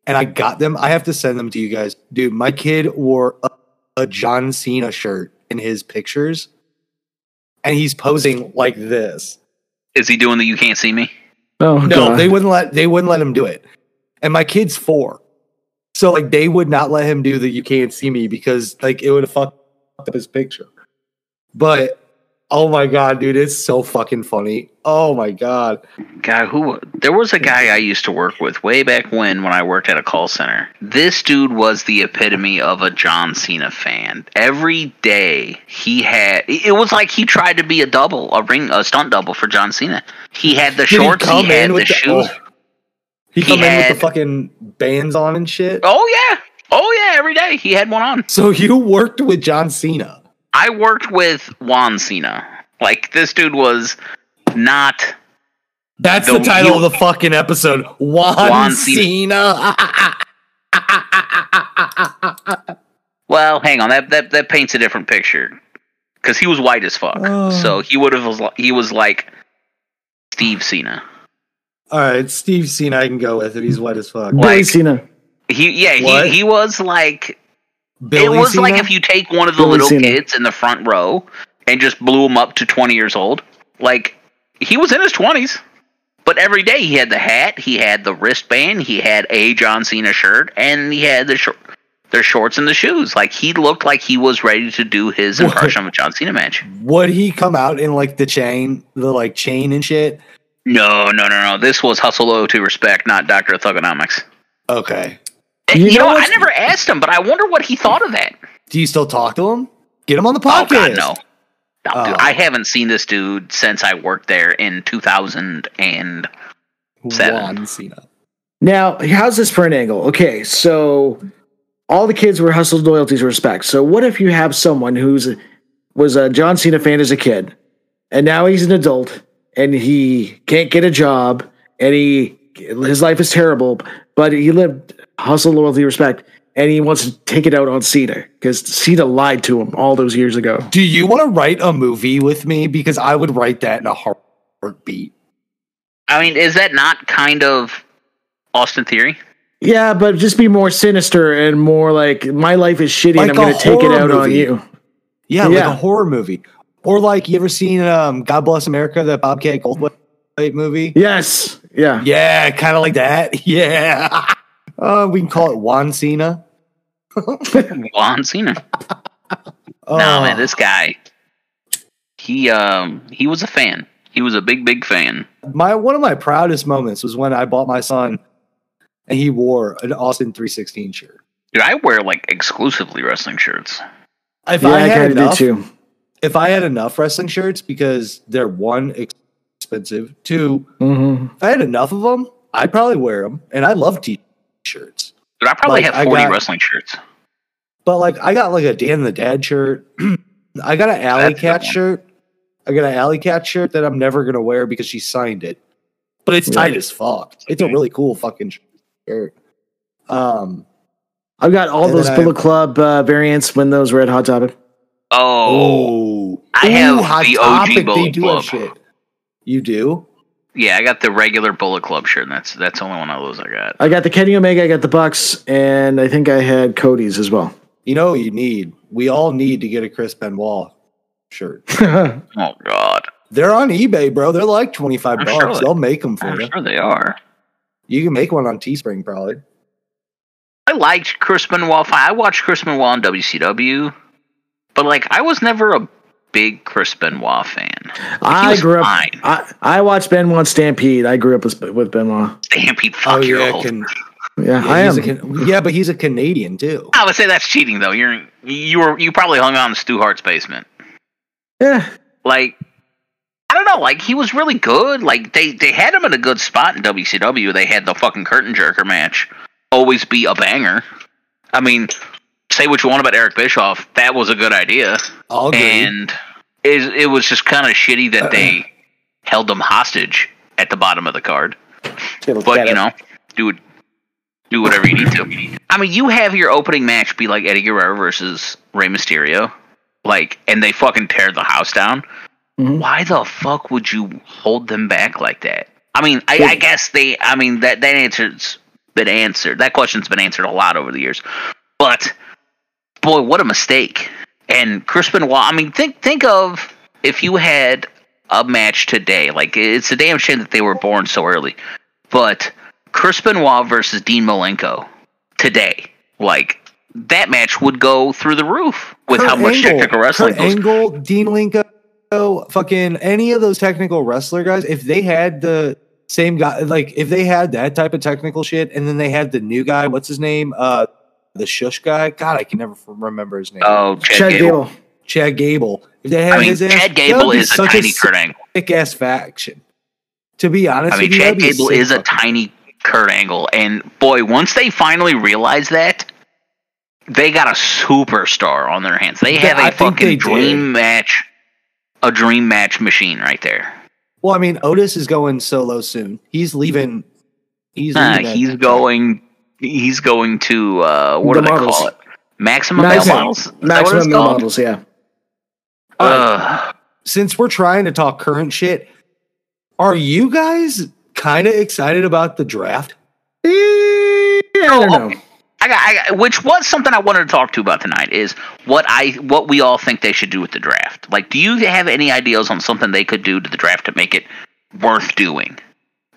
and I got them. I have to send them to you guys, dude. My kid wore a, a John Cena shirt in his pictures, and he's posing like this. Is he doing the "You Can't See Me"? Oh No, god. they wouldn't let they wouldn't let him do it. And my kid's four. So like they would not let him do the you can't see me because like it would have fucked up his picture. But oh my god, dude, it's so fucking funny. Oh my god. God, who? There was a guy I used to work with way back when, when I worked at a call center. This dude was the epitome of a John Cena fan. Every day he had, it was like he tried to be a double, a ring, a stunt double for John Cena. He had the Did he shorts, he, come had the, the- shoes. oh. He He come in with the fucking bands on and shit. Oh yeah, oh yeah, every day he had one on. So you worked with John Cena. I worked with Juan Cena. Like this dude was not. That's The- the, title you- of the fucking episode. Juan, Juan Cena. Cena. Well, hang on. That that that paints a different picture because he was white as fuck. Oh. So he would have he was like Steve Cena. All right, Steve Cena I can go with it. he's white as fuck. Billy like- Cena. He yeah What? he he was like Billy it was like if you take one of the Billy little Cena. kids in the front row and just blew him up to twenty years old. Like he was in his twenties. But every day he had the hat, he had the wristband, he had a John Cena shirt, and he had the short, the shorts and the shoes. Like he looked like he was ready to do his What? impression of a John Cena match. Would he come out in like the chain, the like chain and shit? No, no, no, no. This was hustle loyalty to respect, not Doctor of Thugonomics. Okay. Eh, you, You know know, I never asked him, but I wonder what he thought of that. Do you still talk to him? Get him on the Oh podcast. God, no. No, dude, Oh. I haven't seen this dude since I worked there in 2007. Juan Cena. Now, how's this for an angle? Okay, so all the kids were hustled loyalties respect. So what if you have someone who's was a John Cena fan as a kid, and now he's an adult and he can't get a job and he his life is terrible, but he lived hustle loyalty respect and he wants to take it out on Cena because Cena lied to him all those years ago. Do you want to write a movie with me? Because I would write that in a heartbeat. I mean, is that not kind of Austin Theory? Yeah, but just be more sinister and more like my life is shitty Like and I'm going to take it horror out on you. Yeah, like a horror movie. Or like you ever seen um God Bless America, that Bobcat Goldthwait movie? Yes. Yeah. Yeah, kind of like that. Yeah. Uh, we can call it Juan Cena. Juan Cena. Oh, No man, this guy. He um he was a fan. He was a big big fan. my one of my proudest moments was when I bought my son and he wore an Austin 316 shirt. Dude, I wear like exclusively wrestling shirts. If Yeah, I I had kind enough, do too. if I had enough wrestling shirts because they're one expensive, two, hmm if I had enough of them, I'd probably wear them. And I love t-shirts. Dude, I probably Like, have 40 got- wrestling shirts. But like I got like a Dan the Dad shirt. I got an Alley That's Cat shirt. I got an Allie Katch shirt that I'm never gonna wear because she signed it. But it's tight as fuck. It's a really cool fucking shirt. Um I've got all those then Bullet Club uh, variants when those were at Hot Topic. Oh, oh I have Hot the OG Topic, They do Club. have shit. You do? Yeah, I got the regular Bullet Club shirt, and that's that's the only one of those I got. I got the Kenny Omega, I got the Bucks, and I think I had Cody's as well. You know what you need? We all need to get a Chris Benoit shirt. Oh God, They're on eBay, bro. They're like 25 I'm bucks. sure they- They'll make them for I'm you. sure they are. You can make one on Teespring probably. I liked Chris Benoit. fine. I watched Chris Benoit on WCW, but like I was never a big Chris Benoit fan. I grew up. fine. I, I watched Benoit Stampede. I grew up with, with Benoit. Stampede, oh, fuck oh your yeah, old. can, Yeah, yeah, I am. a Can- yeah, but he's a Canadian too. I would say that's cheating though. You're you were you probably hung on to Stu Hart's basement. yeah, Like I don't know, like he was really good. Like they they had him in a good spot in WCW. They had the fucking curtain jerker match always be a banger. I mean, say what you want about Eric Bischoff, that was a good idea. I'll agree. and it, it was just kind of shitty that they held them hostage at the bottom of the card. But you know, do it, do whatever you need to. I mean, you have your opening match be like Eddie Guerrero versus Rey Mysterio, like, and they fucking tear the house down. Mhm. Why the fuck would you hold them back like that? I mean, I, I guess they. I mean that that answer's been answered. That question's been answered a lot over the years. But boy, what a mistake! And Chris Benoit. I mean, think think of if you had a match today. Like it's a damn shame that they were born so early. But Chris Benoit versus Dean Malenko today, like that match would go through the roof with Kurt how much Angle, technical wrestling Kurt goes. Angle, Dean Malenko, fucking any of those technical wrestler guys, if they had the same guy, like if they had that type of technical shit, and then they had the new guy, what's his name? Uh, the shush guy. God, I can never remember his name. Oh, Chad, Chad Gable. Gable. Chad Gable. If they had I mean, his ass, Chad Gable be is a such tiny Kurt Angle. sick ass faction. To be honest, I mean, with you, Chad Gable is a fucking- tiny Kurt Angle, and boy, once they finally realize that, they got a superstar on their hands. They Yeah, have a I fucking they dream match, a dream match machine right there. Well, I mean, Otis is going solo soon. He's leaving. He's Uh, leaving. he's going. He's going to uh, what The do they models. call it? Maximum Maximum- male models. Is that what it's Maximum male models. Yeah. Ugh. Since we're trying to talk current shit, are you guys kind of excited about the draft? I don't know. I got, I got, which was something I wanted to talk to about tonight is what I what we all think they should do with the draft. Like, do you have any ideas on something they could do to the draft to make it worth doing?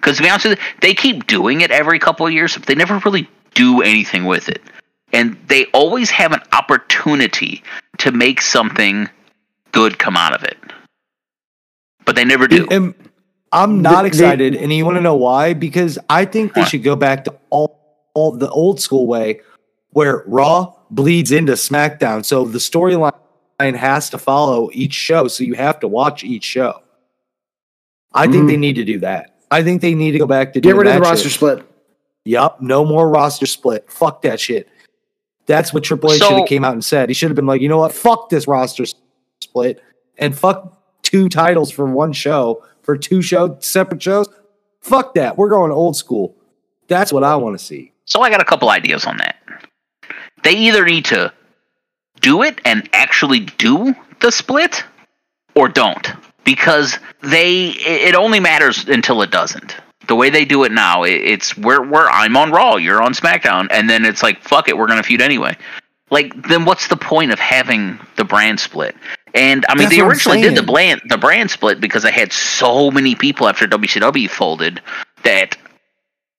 Because to be honest with you, they keep doing it every couple of years, but they never really do anything with it, and they always have an opportunity to make something good come out of it, but they never do. And I'm not They- excited, and you want to know why? Because I think they Why? should go back to all, all the old school way, where Raw bleeds into SmackDown, so the storyline has to follow each show, so you have to watch each show. I think they mm. need to do that. I think they need to go back to Get rid of the roster shit. split. Yup, no more roster split. Fuck that shit. That's what Triple H So- should have came out and said. He should have been like, you know what? Fuck this roster split and fuck two titles for one show for two show separate shows. Fuck that. We're going old school. That's what I want to see. So I got a couple ideas on that. They either need to do it and actually do the split or don't because they it only matters until it doesn't. The way they do it now, it, it's where where I'm on Raw, you're on SmackDown, and then it's like fuck it, we're gonna feud anyway. Like then what's the point of having the brand split? And I mean, That's they originally did the brand the brand split because they had so many people after WCW folded that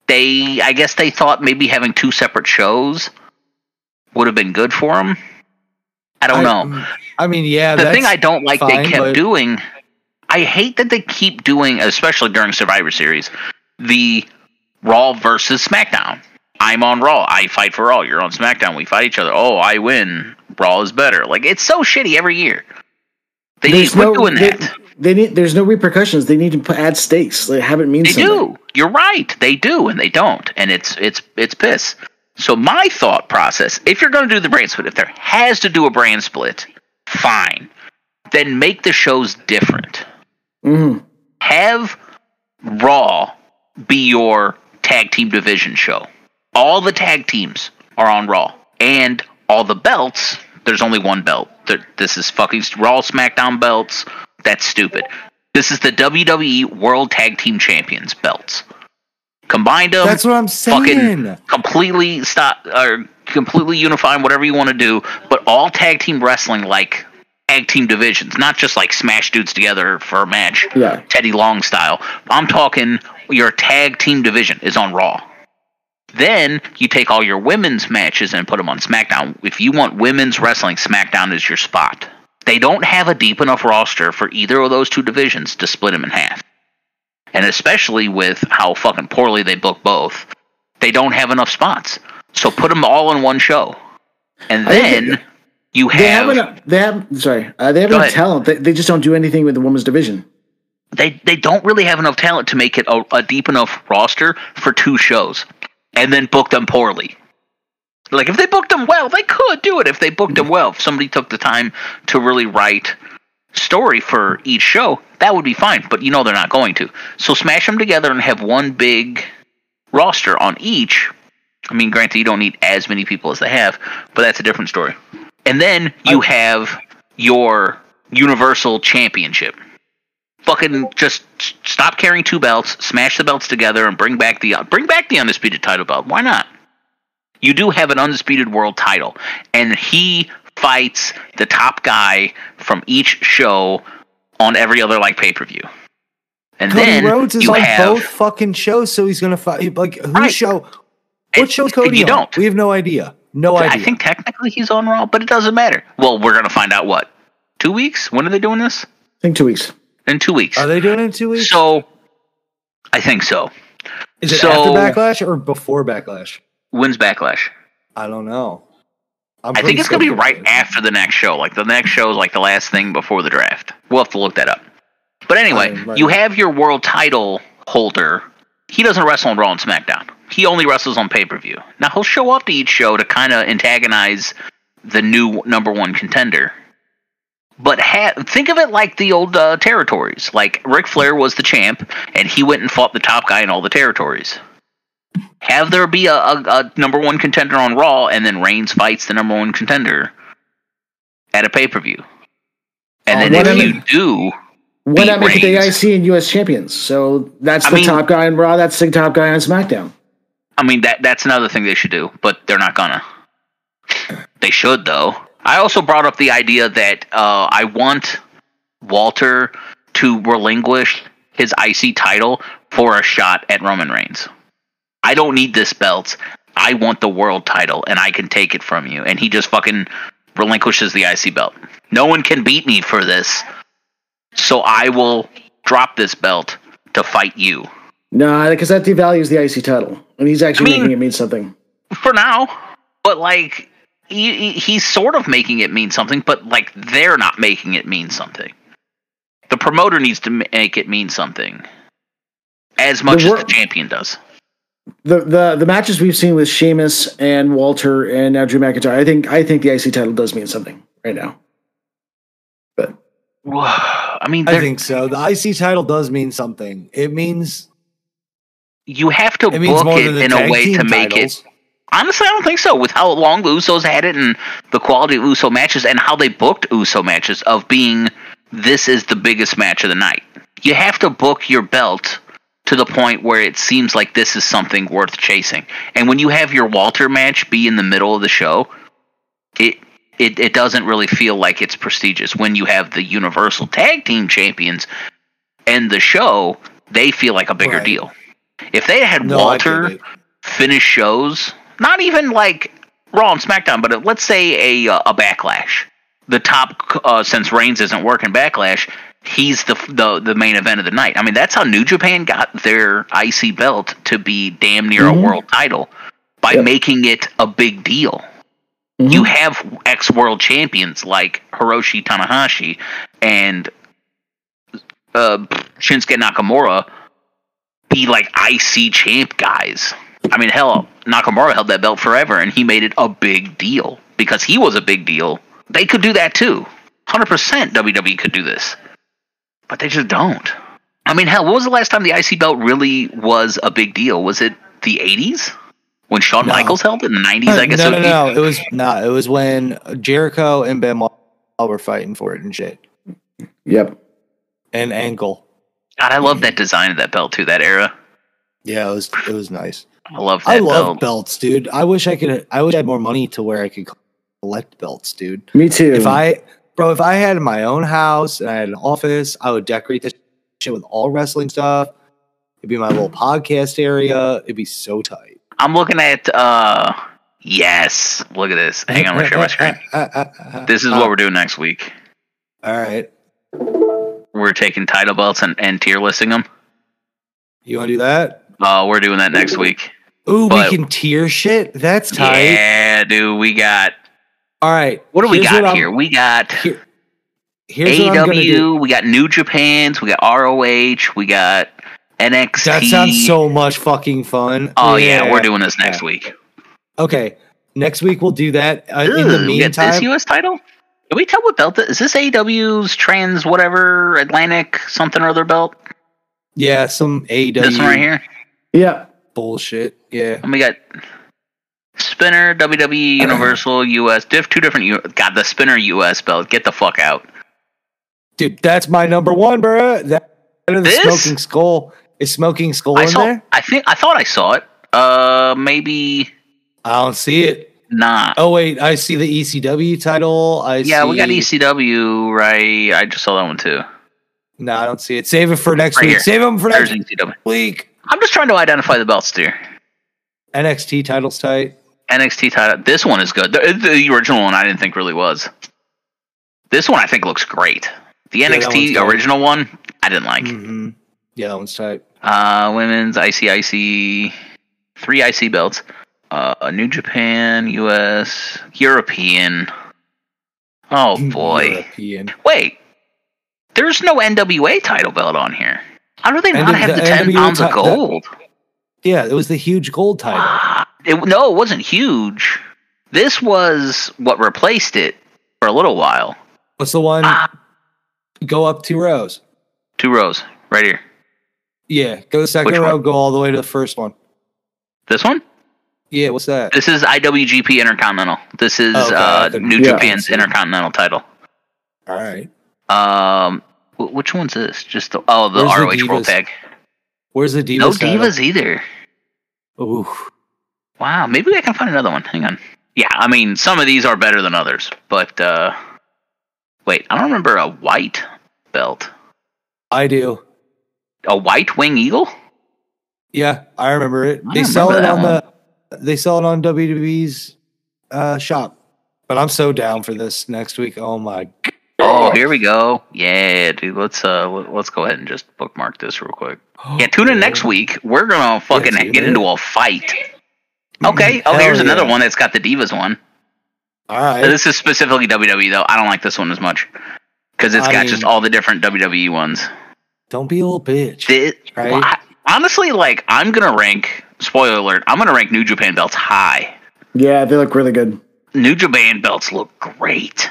they I guess they thought maybe having two separate shows would have been good for them. I don't know. I mean, yeah. the thing I don't like fine, they kept but- doing, I hate that they keep doing, especially during Survivor Series, the Raw versus SmackDown. I'm on Raw. I fight for Raw. You're on SmackDown. We fight each other. Oh, I win. Raw is better. Like it's so shitty every year. They need to quit doing they, that. they need. There's no repercussions. They need to put, add stakes. They have it mean They something. do. You're right. They do, and they don't, and it's it's it's piss. So my thought process: if you're going to do the brand split, if there has to do a brand split, fine. Then make the shows different. Hmm Have Raw be your tag team division show. All the tag teams are on Raw, and all the belts. There's only one belt. This is fucking Raw SmackDown belts. That's stupid. This is the WWE World Tag Team Champions belts. Combined them. That's what I'm saying. fucking completely stop or completely unifying whatever you want to do, but all tag team wrestling like tag team divisions, not just like smash dudes together for a match. Yeah. Teddy Long style. I'm talking your tag team division is on Raw. Then you take all your women's matches and put them on SmackDown. If you want women's wrestling, SmackDown is your spot. They don't have a deep enough roster for either of those two divisions to split them in half. And especially with how fucking poorly they book both, they don't have enough spots. So put them all in one show. And then you They have have enough. They have. Sorry, uh, they have enough ahead. talent. They, they just don't do anything with the women's division. they they don't really have enough talent to make it a, a deep enough roster for two shows, and then book them poorly. Like if they booked them well, they could do it. If they booked them well, if somebody took the time to really write story for each show, that would be fine. But you know they're not going to. So smash them together and have one big roster on each. I mean, granted, you don't need as many people as they have, but that's a different story. And then you have your Universal Championship fucking just stop carrying two belts, smash the belts together, and bring back the bring back the undisputed title belt. Why not? You do have an undisputed world title, and he fights the top guy from each show on every other like pay per view. And Cody then Rhodes is you on have both fucking shows, so he's gonna fight. Like whose Right. show? And- What show's Cody you on? don't. We have no idea. No idea. I think technically he's on Raw, but it doesn't matter. Well, we're gonna find out what two weeks. When are they doing this? I think two weeks. In two weeks. Are they doing it in two weeks? So, I think so. Is it so- after Backlash or before Backlash? When's Backlash? I don't know. I'm I think it's gonna be right it is. after the next show. Like the next show is like the last thing before the draft. We'll have to look that up. But anyway, Right, right. you have your world title holder. He doesn't wrestle on Raw and SmackDown. He only wrestles on pay per view. Now he'll show up to each show to kind of antagonize the new number one contender. But ha- think of it like the old uh, territories. Like Ric Flair was the champ, and he went and fought the top guy in all the territories. Have there be a, a, a number one contender on Raw, and then Reigns fights the number one contender at a pay per view. And Oh, then what if you do, Beat not make the IC and US champions? So that's I the mean- top guy on Raw. That's the top guy on SmackDown. I mean that that's another thing they should do, but they're not gonna. They should though. I also brought up the idea that uh, I want Walter to relinquish his IC title for a shot at Roman Reigns. I don't need this belt. I want the world title, and I can take it from you. And he just fucking relinquishes the IC belt. No one can beat me for this, so I will drop this belt to fight you. No, because that devalues the IC title, and he's actually I mean- making it mean something. for now. But like, he, he- he's sort of making it mean something, but like they're not making it mean something. The promoter needs to make it mean something as much The as the champion does. the the the matches we've seen with Sheamus and Walter and now Drew McIntyre, I think I think the IC title does mean something right now. But I mean, I think so. The IC title does mean something. It means you have to it book it in a way to make titles. it. Honestly, I don't think so. With how long the Usos had it and the quality of Uso matches and how they booked Uso matches of being this is the biggest match of the night. You have to book your belt to the point where it seems like this is something worth chasing. And when you have your Walter match be in the middle of the show, it it, it doesn't really feel like it's prestigious. When you have the Universal Tag Team Champions and the show, they feel like a bigger Right. deal. If they had No, Walter finish shows, not even like Raw and SmackDown, but uh, let's say a uh, a Backlash. The top uh, since Reigns isn't working Backlash, he's the the the main event of the night. I mean, that's how New Japan got their IC belt to be damn near Mhm. a world title by Yep. making it a big deal. Mhm. You have ex world champions like Hiroshi Tanahashi and uh, Shinsuke Nakamura be like IC champ guys. I mean, hell, Nakamura held that belt forever, and he made it a big deal because he was a big deal. They could do that too. Hundred percent, WWE could do this, but they just don't. I mean, hell, what was the last time the IC belt really was a big deal? Was it the '80s when Shawn No. Michaels held it in the '90s? I guess. no, no, no. It was not. It was when Jericho and Benoit were fighting for it and shit. yep. And Angle. God, I love that design of that belt too. That era, Yeah, it was. It was nice. I love that I love belt. belts, dude. I wish I could. I wish I had more money to where I could collect belts, dude. Me too. If I, bro, if I had my own house and I had an office, I would decorate this shit with all wrestling stuff. It'd be my little podcast area. It'd be so tight. I'm looking at. uh Yes, look at this. Hang on, I'm gonna share my screen. Uh, uh, uh, this is what we're doing next week. All right. We're taking title belts and, and tier listing them. You want to do that? Uh, we're doing that next week. Ooh, But- we can tier shit. That's tight. Yeah, dude. We got. All right. What do we got here? We got Here, here's what I'm gonna do. AEW. We got New Japan's. We got ROH. We got NXT. That sounds so much fucking fun. Oh yeah, we're doing this next Yeah. week. Okay. Next week we'll do that. Uh, in the Ooh, we got this meantime, U.S. title. Can we tell what belt is this? AEW's trans whatever Atlantic something or other belt. yeah, some AEW This one right here. yeah. bullshit. Yeah. And we got Spinner, WWE, Universal, US. Diff, two different. U- God, the Spinner US belt. Get the fuck out. Dude, that's my number one, bro. That and the This? smoking skull. Is smoking skull I in saw. there? I think. I thought I saw it. Uh, maybe I don't see it. not. Oh wait, I see the ECW title. I yeah, we got ECW right. I just saw that one too. No, I don't see it. Save it for next Right week. here. Save them for There's next ECW. week. I'm just trying to identify the belts here. NXT titles tight. NXT title. This one is good. The, the original one I didn't think really was. This one I think looks great. The that NXT original one I didn't like. hmm Yeah, that one's tight. Uh, women's ICIC, three IC belts. Uh, New Japan, US, European. Oh boy! European. Wait, there's no NWA title belt on here. How do they not NW have the the ten NWA pounds of ti- the- gold? Yeah, it was the huge gold title. Ah, it, no, it wasn't huge. This was what replaced it for a little while. What's the one? Ah, Go up two rows. two rows right here. Yeah, go the second Which row. one? Go all the way to the first one. This one. Yeah, what's that? This is IWGP Intercontinental. This is Okay, uh, New yeah. Japan's Intercontinental title. All right. Um, wh- which one's this? Just the oh, the Where's the ROH World Tag. Where's the divas? No title? divas either. Ooh. Wow, maybe I can find another one. Hang on. Yeah, I mean, some of these are better than others, but uh, wait, I don't remember a white belt. I do. A white wing eagle? Yeah, I remember it. I They sell it on that the they sell it on WWE's uh, shop. But I'm so down for this next week. Oh my Oh, here we go. Yeah, dude. Let's uh, let- let's go ahead and just bookmark this real quick. Yeah, tune in next week. We're gonna fucking get into a fight. Okay. Oh, here's another one that's got the divas one. All right. This is specifically WWE though. I don't like this one as much because it's I got mean- just all the different WWE ones. Don't be a little bitch. Thi- Right. well, I- honestly, like I'm gonna rank spoiler alert, I'm gonna rank New Japan belts high. Yeah, they look really good. New Japan belts look great.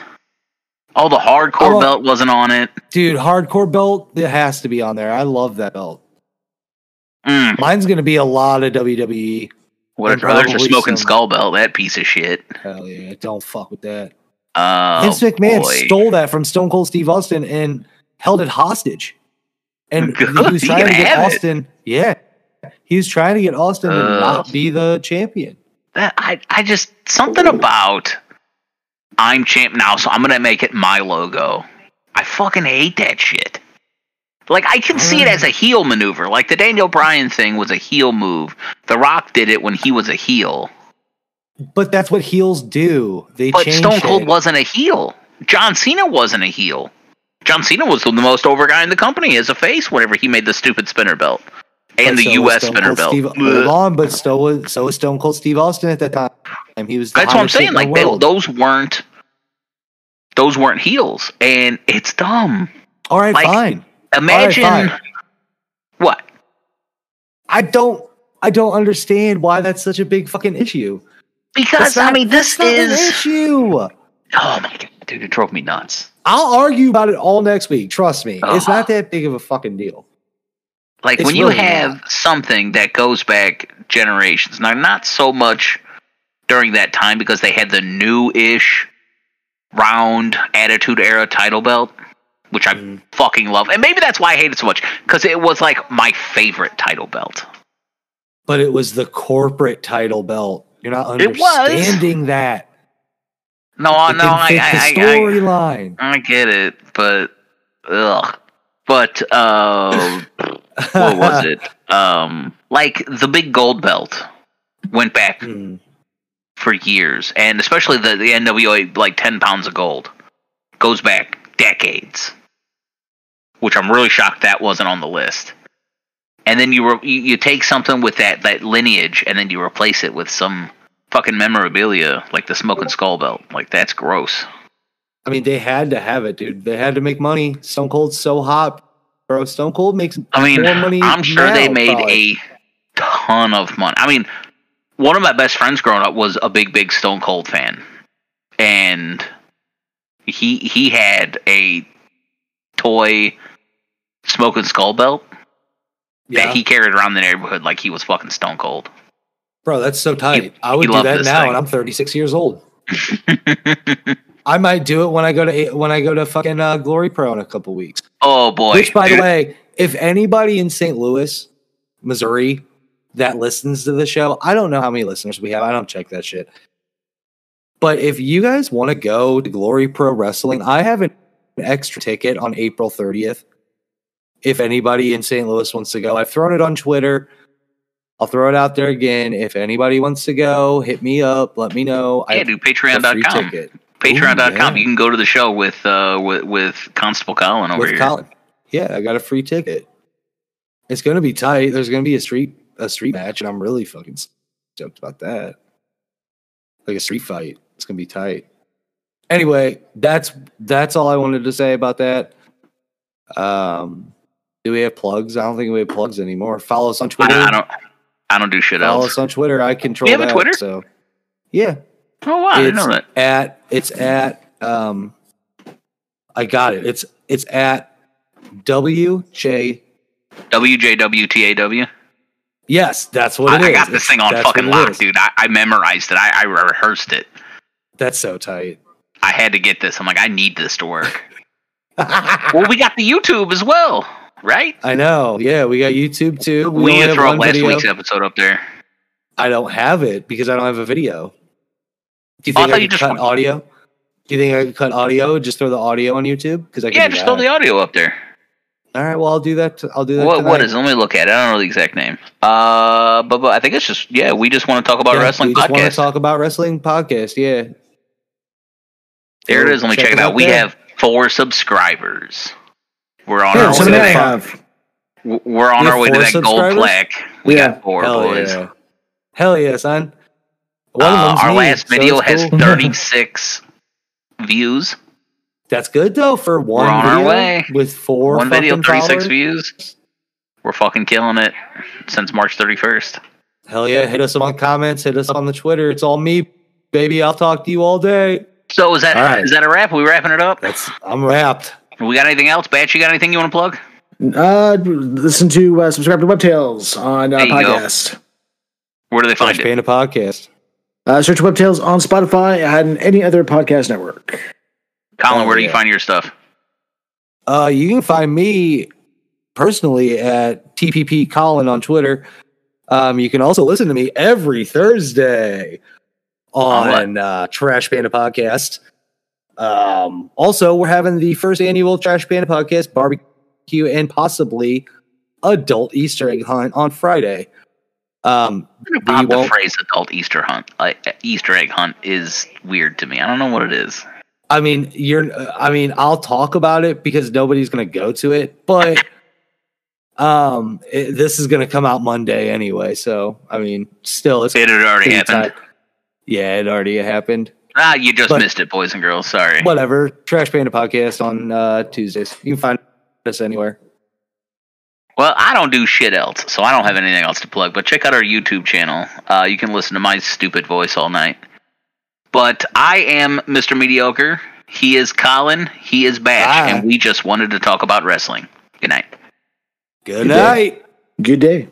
Oh, the hardcore Oh. belt wasn't on it. Dude, hardcore belt, it has to be on there. I love that belt. Mm, Mine's gonna be a lot of WWE. what And there's a probably smoking some- skull belt, that piece of shit. Hell yeah, don't fuck with that. Oh, Vince McMahon boy. stole that from Stone Cold Steve Austin and held it hostage. And Good, he was trying to get have it. Austin. Yeah. He was trying to get Austin to uh, not be the champion. That I I just something about I'm champ now, so I'm gonna make it my logo. I fucking hate that shit. Like I can see it as a mm. heel maneuver. Like the Daniel Bryan thing was a heel move. The Rock did it when he was a heel. But that's what heels do. They But change Stone Cold shit. wasn't a heel. John Cena wasn't a heel. John Cena was the most over guy in the company as a face whenever he made the stupid spinner belt. And But the so US spinner belt. Steve, hold on, but so was so was Stone Cold Steve Austin at that time. He was. the That's what I'm saying. Like they, those weren't those weren't heels, and it's dumb. All right, like- fine. Imagine fine. what? I don't. I don't understand why that's such a big fucking issue. Because I mean, this that's not an is issue. oh my god, dude, it drove me nuts. I'll argue about it all next week. Trust me, it's Oh. not that big of a fucking deal. Like It's when you really have something that goes back generations. Now, not so much during that time because they had the new-ish round Attitude Era title belt, which I Mhm. fucking love, and maybe that's why I hate it so much because it was like my favorite title belt. But it was the corporate title belt. You're not understanding that. No, It no, I, I, the I, I, storyline. I get it, but ugh. But uh, what was it? Um, like the big gold belt went back Mm. for years, and especially the the NWA like ten pounds of gold goes back decades, which I'm really shocked that wasn't on the list. And then you, re- you you take something with that that lineage, and then you replace it with some fucking memorabilia like the smoking skull belt. Like that's gross. I mean, they had to have it, dude. They had to make money. Stone Cold's so hot, bro. Stone Cold makes I mean, more money. I'm sure they made probably. a ton of money. I mean, one of my best friends growing up was a big, big Stone Cold fan, and he he had a toy smoking skull belt Yeah. that he carried around the neighborhood like he was fucking Stone Cold. Bro, that's so tight. I would do that now, thing. and I'm 36 years old. I might do it when I go to when I go to fucking uh, Glory Pro in a couple weeks. oh boy! Which, by dude. the way, if anybody in St. Louis, Missouri, that listens to the show, I don't know how many listeners we have. I don't check that shit. But if you guys want to go to Glory Pro Wrestling, I have an extra ticket on April 30th. If anybody in St. Louis wants to go, I've thrown it on Twitter. I'll throw it out there again. If anybody wants to go, hit me up. Let me know. Yeah, have do Patreon.com. Patreon.com. Yeah. You can go to the show with uh with, with Constable Colin over with here. Colin. Yeah, I got a free ticket. It's gonna be tight. There's gonna be a street a street match, and I'm really fucking stoked about that. Like a street fight. It's gonna be tight. Anyway, that's that's all I wanted to say about that. Um, do we have plugs? I don't think we have plugs anymore. Follow us on I, Twitter. I don't I don't do shit Follow else. us on Twitter. I control. We have a Twitter? so yeah, Oh wow, I it's know that. at it's at um I got it. It's it's at WJ WJWTAW. Yes, that's what I, it is. I got this It's- thing on fucking lock, dude. I, I memorized it. I, I rehearsed it. That's so tight. I had to get this. I'm like, I need this to work. well, we got the YouTube as well, right? I know. Yeah, we got YouTube too. We, only need to throw last video. week's episode up there. I don't have it because I don't have a video. Do you Oh, I think I, thought could cut want- audio? Do you think I could cut audio? Just throw the audio on YouTube because I can Yeah, just that. throw the audio up there. All right, well I'll do that. I'll do that. What, what is it? Let me look at it. I don't know the exact name. Uh, but, but I think it's just yeah. We just want to talk about Yeah, wrestling we just want podcast. to talk about wrestling podcast. Yeah, there it is. Let me check, it us out. We have four subscribers. We're on Yeah, our so way. many I To, have. we're on our way to that gold plaque. We Yeah. got four Hell boys. yeah, hell yeah, son. One Uh, our me, last so video it's has cool. 36 views. That's good though for one on our video way. with four One video, 36 followers. views. We're fucking killing it since March 31st. Hell yeah. Hit us up on comments. Hit us up on the Twitter. It's all me, baby. I'll talk to you all day. So is that is All right. that a wrap? Are we wrapping it up? That's I'm wrapped. We got anything else? Batch, you got anything you want to plug? Uh, listen to uh, subscribe to Webtails on uh, There you go. podcast. Where do they Trash find it? Panda Podcast. Uh, search Webtails on Spotify and any other podcast network. Colin, Oh, where do you find your stuff? Uh, you can find me personally at TPP Colin on Twitter. Um, you can also listen to me every Thursday On what? on uh, Trash Panda Podcast. Um, also, we're having the first annual Trash Panda Podcast barbecue and possibly adult Easter egg hunt on Friday. Um, gonna pop the phrase "adult Easter hunt." Like Easter egg hunt is weird to me. I don't know what it is. I mean, you're. I mean, I'll talk about it because nobody's going to go to it, but um, it, this is going to come out Monday anyway. So, I mean, still, it's It had already happened. tight. Yeah, it already happened. Ah, you just But- missed it, boys and girls. Sorry. Whatever. Trash Panda podcast on uh, Tuesdays. You can find us anywhere. Well, I don't do shit else, so I don't have anything else to plug. But check out our YouTube channel. Uh, you can listen to my stupid voice all night. But I am Mr. Mediocre. He is Colin. He is Batch, Hi. and we just wanted to talk about wrestling. Good night. Good Good day. night. Good day.